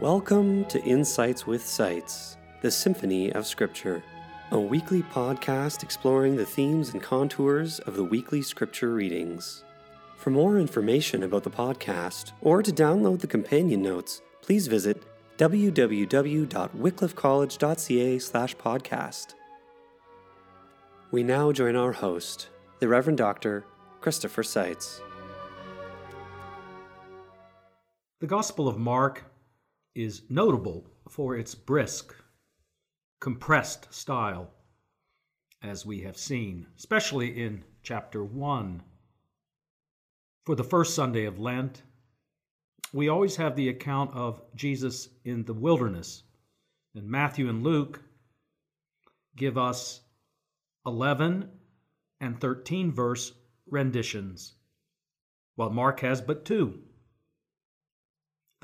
Welcome to Insights with Seitz, the Symphony of Scripture, a weekly podcast exploring the themes and contours of the weekly scripture readings. For more information about the podcast or to download the companion notes, please visit www.wycliffecollege.ca/podcast. We now join our host, the Reverend Dr. Christopher Seitz. The Gospel of Mark is notable for its brisk, compressed style, as we have seen, especially in chapter 1. For the first Sunday of Lent, we always have the account of Jesus in the wilderness, and Matthew and Luke give us 11 and 13 verse renditions, while Mark has but two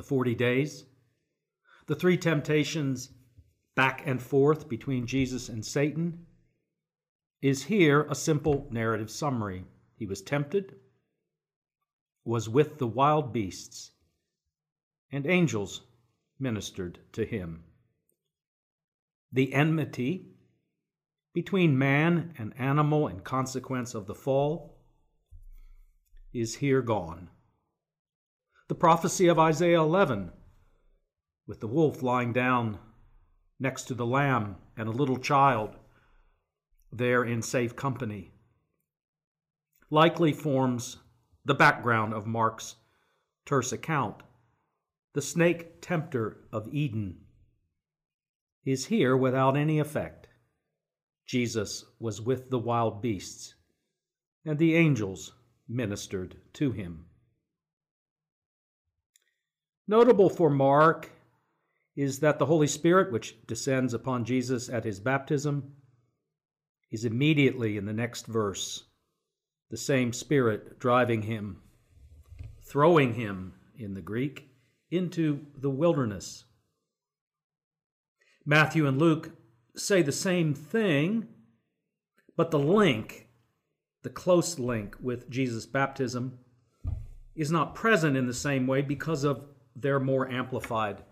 the 40 days, the three temptations back and forth between Jesus and Satan, is here a simple narrative summary. He was tempted, was with the wild beasts, and angels ministered to him. The enmity between man and animal in consequence of the fall is here gone the prophecy of Isaiah 11, with the wolf lying down next to the lamb and a little child there in safe company, likely forms the background of Mark's terse account. The snake tempter of Eden is here without any effect. Jesus was with the wild beasts, and the angels ministered to him. Notable for Mark is that the Holy Spirit, which descends upon Jesus at his baptism, is immediately in the next verse the same Spirit driving him, throwing him in the Greek, into the wilderness. Matthew and Luke say the same thing, but the link, the close link with Jesus' baptism, is not present in the same way because of their more amplified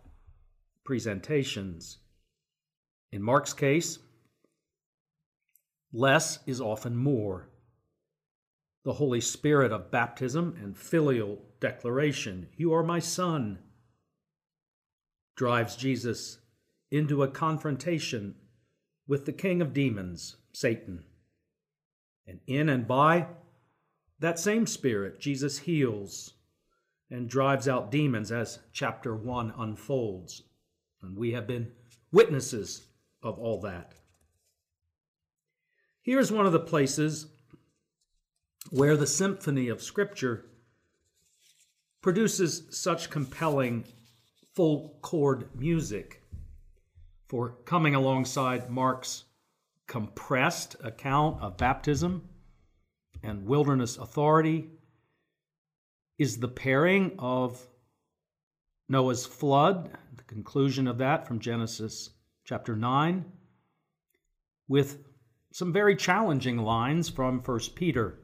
presentations. In Mark's case, less is often more. The Holy Spirit of baptism and filial declaration, You are my Son, drives Jesus into a confrontation with the king of demons, Satan. And in and by that same Spirit, Jesus heals and drives out demons as chapter 1 unfolds. And we have been witnesses of all that. Here's one of the places where the symphony of Scripture produces such compelling full chord music. For coming alongside Mark's compressed account of baptism and wilderness authority is the pairing of Noah's flood, the conclusion of that from Genesis chapter 9, with some very challenging lines from 1 Peter.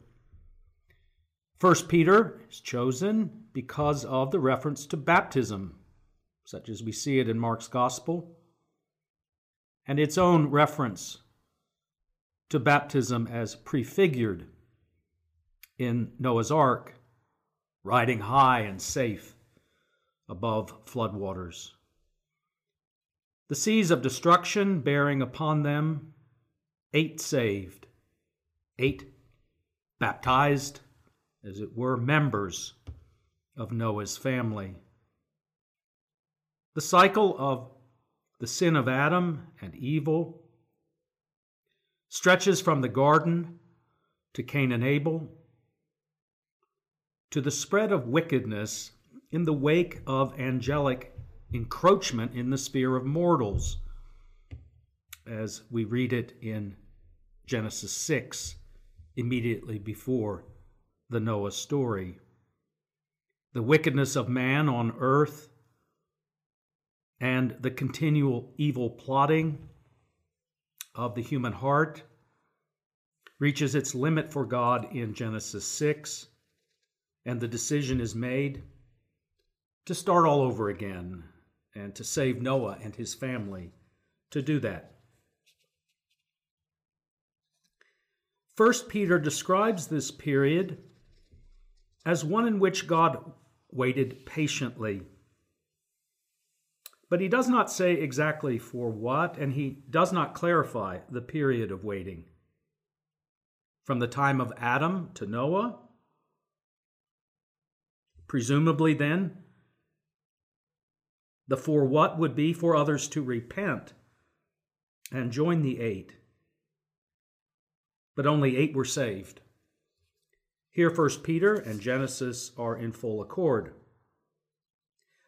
1 Peter is chosen because of the reference to baptism, such as we see it in Mark's Gospel, and its own reference to baptism as prefigured in Noah's Ark riding high and safe above floodwaters. The seas of destruction bearing upon them, eight saved, eight baptized, as it were, members of Noah's family. The cycle of the sin of Adam and evil stretches from the garden to Cain and Abel to the spread of wickedness in the wake of angelic encroachment in the sphere of mortals, as we read it in Genesis 6, immediately before the Noah story. The wickedness of man on earth and the continual evil plotting of the human heart reaches its limit for God in Genesis 6 and the decision is made to start all over again and to save Noah and his family to do that. First Peter describes this period as one in which God waited patiently. But he does not say exactly for what, and he does not clarify the period of waiting. From the time of Adam to Noah, presumably then, the for what would be for others to repent and join the eight. But only eight were saved. Here, First Peter and Genesis are in full accord.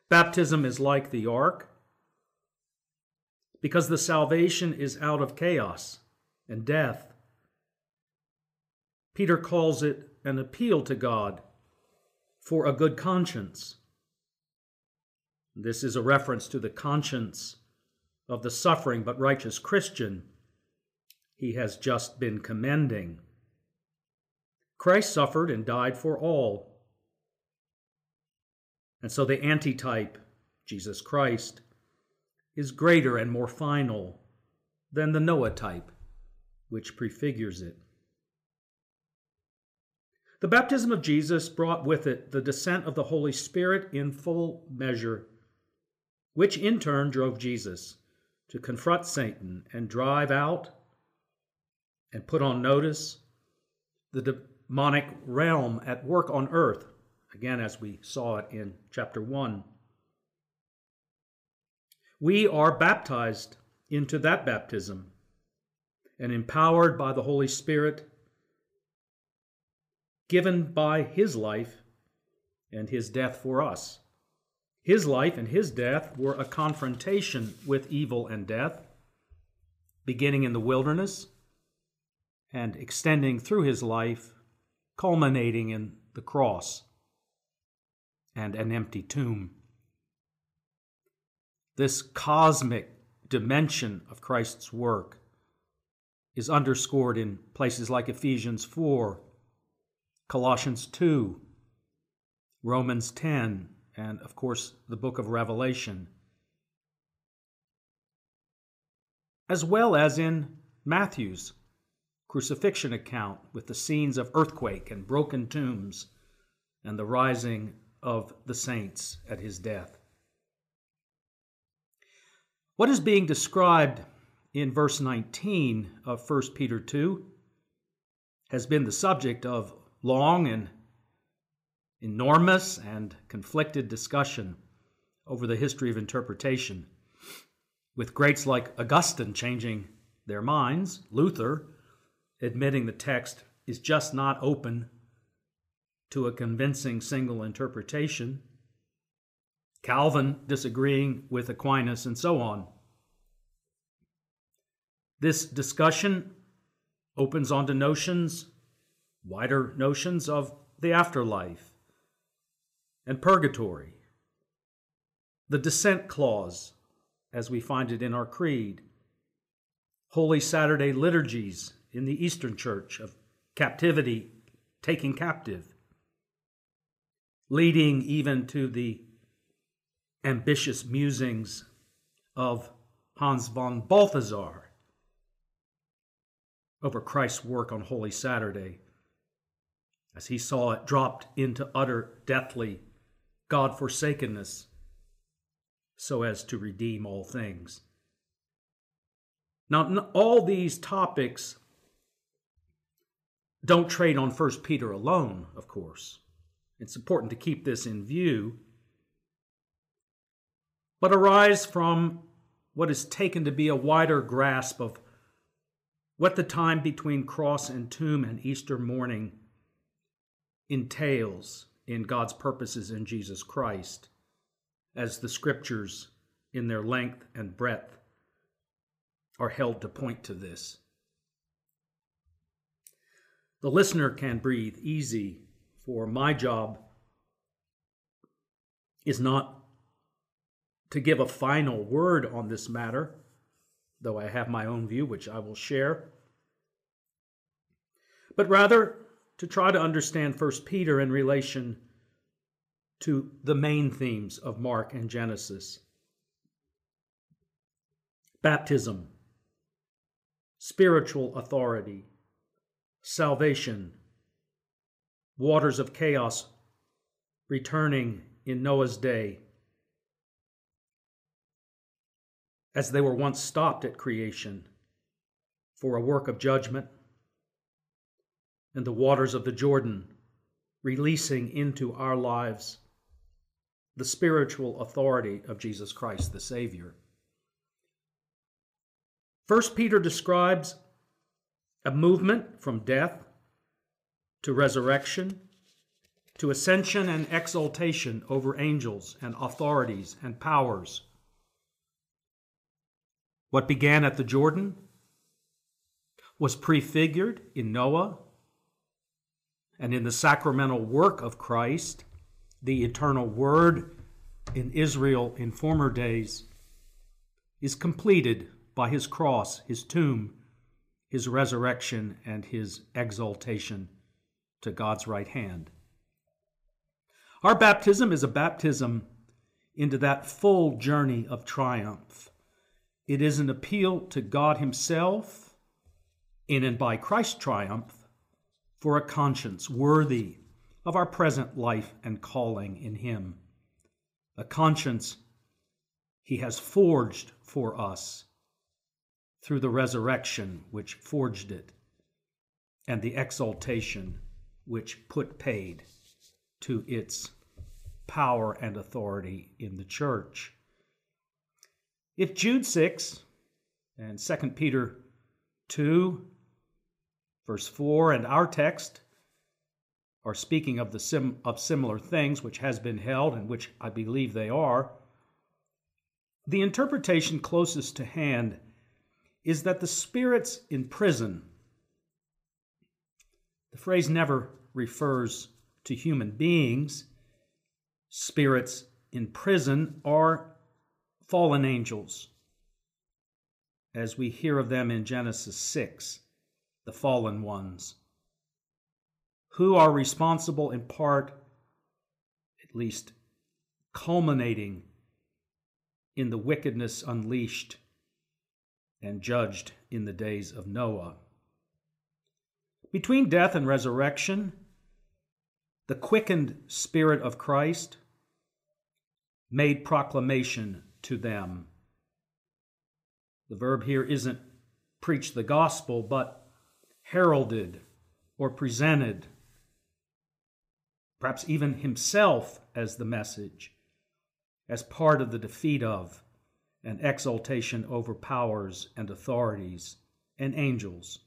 Baptism is like the ark because the salvation is out of chaos and death. Peter calls it an appeal to God for a good conscience. This is a reference to the conscience of the suffering but righteous Christian he has just been commending. Christ suffered and died for all. And so the antitype, Jesus Christ, is greater and more final than the Noah type, which prefigures it. The baptism of Jesus brought with it the descent of the Holy Spirit in full measure, which in turn drove Jesus to confront Satan and drive out and put on notice the demonic realm at work on earth, again, as we saw it in chapter 1. We are baptized into that baptism and empowered by the Holy Spirit, given by His life and His death for us. His life and His death were a confrontation with evil and death, beginning in the wilderness and extending through His life culminating in the cross and an empty tomb. This cosmic dimension of Christ's work is underscored in places like Ephesians 4, Colossians 2, Romans 10, and of course the book of Revelation, as well as in Matthew's crucifixion account with the scenes of earthquake and broken tombs and the rising of the saints at his death. What is being described in verse 19 of 1 Peter 2 has been the subject of long and enormous and conflicted discussion over the history of interpretation, with greats like Augustine changing their minds, Luther admitting the text is just not open to a convincing single interpretation, Calvin disagreeing with Aquinas, and so on. This discussion opens onto notions, wider notions of the afterlife and purgatory, the descent clause, as we find it in our creed, Holy Saturday liturgies in the Eastern Church of captivity, taking captive, leading even to the ambitious musings of Hans von Balthasar over Christ's work on Holy Saturday, as he saw it dropped into utter deathly God forsakenness so as to redeem all things. Now, all these topics don't trade on 1 Peter alone, of course. It's important to keep this in view. But arise from what is taken to be a wider grasp of what the time between cross and tomb and Easter morning entails in God's purposes in Jesus Christ, as the scriptures, in their length and breadth, are held to point to this. The listener can breathe easy, for my job is not to give a final word on this matter, though I have my own view, which I will share, but rather to try to understand 1 Peter in relation to the main themes of Mark and Genesis, baptism, spiritual authority, salvation, waters of chaos returning in Noah's day, as they were once stopped at creation for a work of judgment, and the waters of the Jordan releasing into our lives the spiritual authority of Jesus Christ the Savior. First Peter describes a movement from death to resurrection to ascension and exaltation over angels and authorities and powers. What began at the Jordan was prefigured in Noah and in the sacramental work of Christ, the eternal Word in Israel in former days, is completed by his cross, his tomb, his resurrection, and his exaltation to God's right hand. Our baptism is a baptism into that full journey of triumph. It is an appeal to God Himself in and by Christ's triumph for a conscience worthy of our present life and calling in Him. A conscience He has forged for us through the resurrection which forged it and the exaltation which put paid to its power and authority in the church. If Jude 6 and 2 Peter 2, verse 4, and our text are speaking of, the sim- of similar things which has been held and which I believe they are, the interpretation closest to hand is that the spirits in prison, the phrase never refers to human beings, spirits in prison are fallen angels, as we hear of them in Genesis 6, the fallen ones, who are responsible in part, at least culminating in the wickedness unleashed and judged in the days of Noah. Between death and resurrection, the quickened Spirit of Christ made proclamation to them. The verb here isn't preach the gospel, but heralded or presented, perhaps even himself as the message, as part of the defeat of and exaltation over powers and authorities and angels.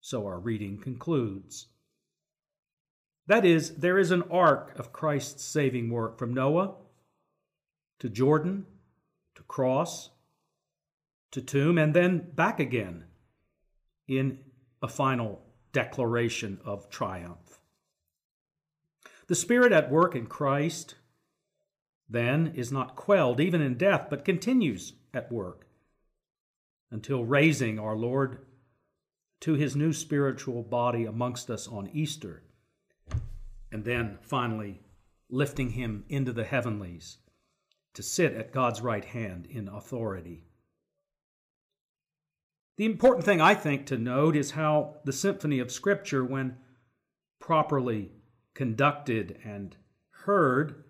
So our reading concludes. That is, there is an arc of Christ's saving work from Noah to Jordan to cross to tomb and then back again in a final declaration of triumph. The Spirit at work in Christ then is not quelled even in death, but continues at work until raising our Lord to his new spiritual body amongst us on Easter and then finally lifting him into the heavenlies to sit at God's right hand in authority. The important thing I think to note is how the symphony of Scripture, when properly conducted and heard,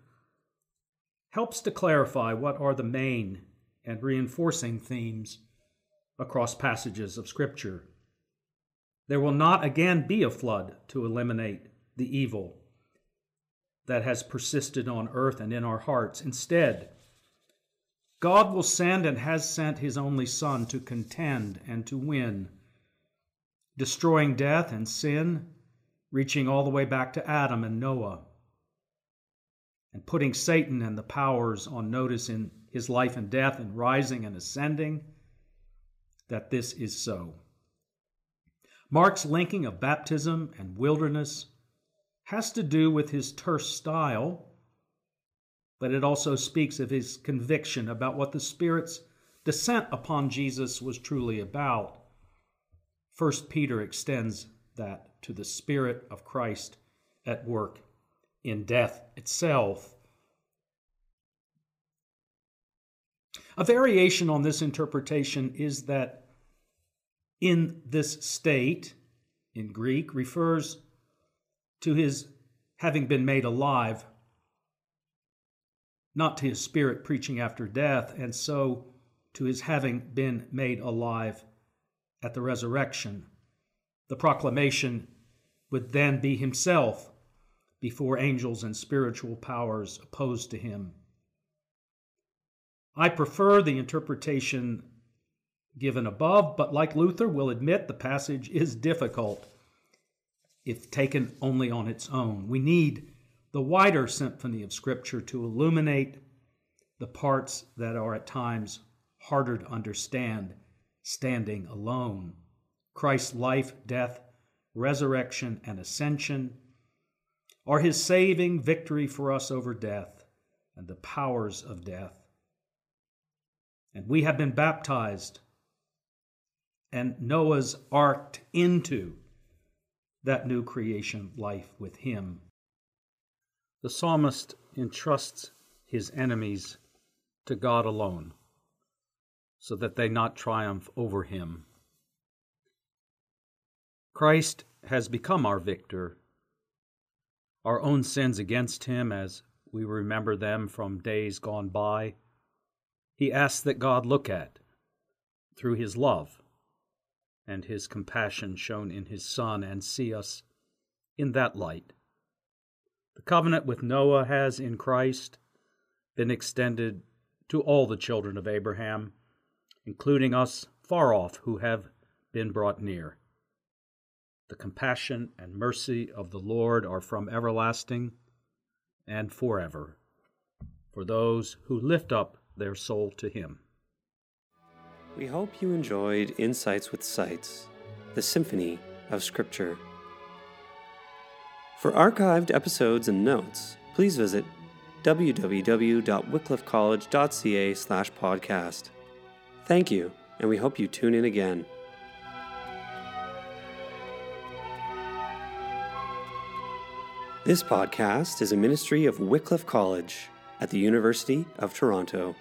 helps to clarify what are the main and reinforcing themes across passages of Scripture. There will not again be a flood to eliminate the evil that has persisted on earth and in our hearts. Instead, God will send and has sent his only Son to contend and to win, destroying death and sin, reaching all the way back to Adam and Noah, and putting Satan and the powers on notice in his life and death and rising and ascending, that this is so. Mark's linking of baptism and wilderness has to do with his terse style, but it also speaks of his conviction about what the Spirit's descent upon Jesus was truly about. First Peter extends that to the Spirit of Christ at work in death itself. A variation on this interpretation is that in this state, in Greek, refers to his having been made alive, not to his spirit preaching after death, and so to his having been made alive at the resurrection. The proclamation would then be himself before angels and spiritual powers opposed to him. I prefer the interpretation given above, but like Luther, will admit the passage is difficult if taken only on its own. We need the wider symphony of Scripture to illuminate the parts that are at times harder to understand standing alone. Christ's life, death, resurrection, and ascension are his saving victory for us over death and the powers of death. And we have been baptized and Noah's arked into that new creation life with him. The psalmist entrusts his enemies to God alone so that they not triumph over him. Christ has become our victor. Our own sins against him, as we remember them from days gone by, he asks that God look at through his love and his compassion shown in his Son and see us in that light. The covenant with Noah has in Christ been extended to all the children of Abraham, including us far off who have been brought near. The compassion and mercy of the Lord are from everlasting and forever for those who lift up their soul to Him. We hope you enjoyed Insights with Seitz, the Symphony of Scripture. For archived episodes and notes, please visit www.wycliffecollege.ca slash podcast. Thank you, and we hope you tune in again. This podcast is a ministry of Wycliffe College at the University of Toronto.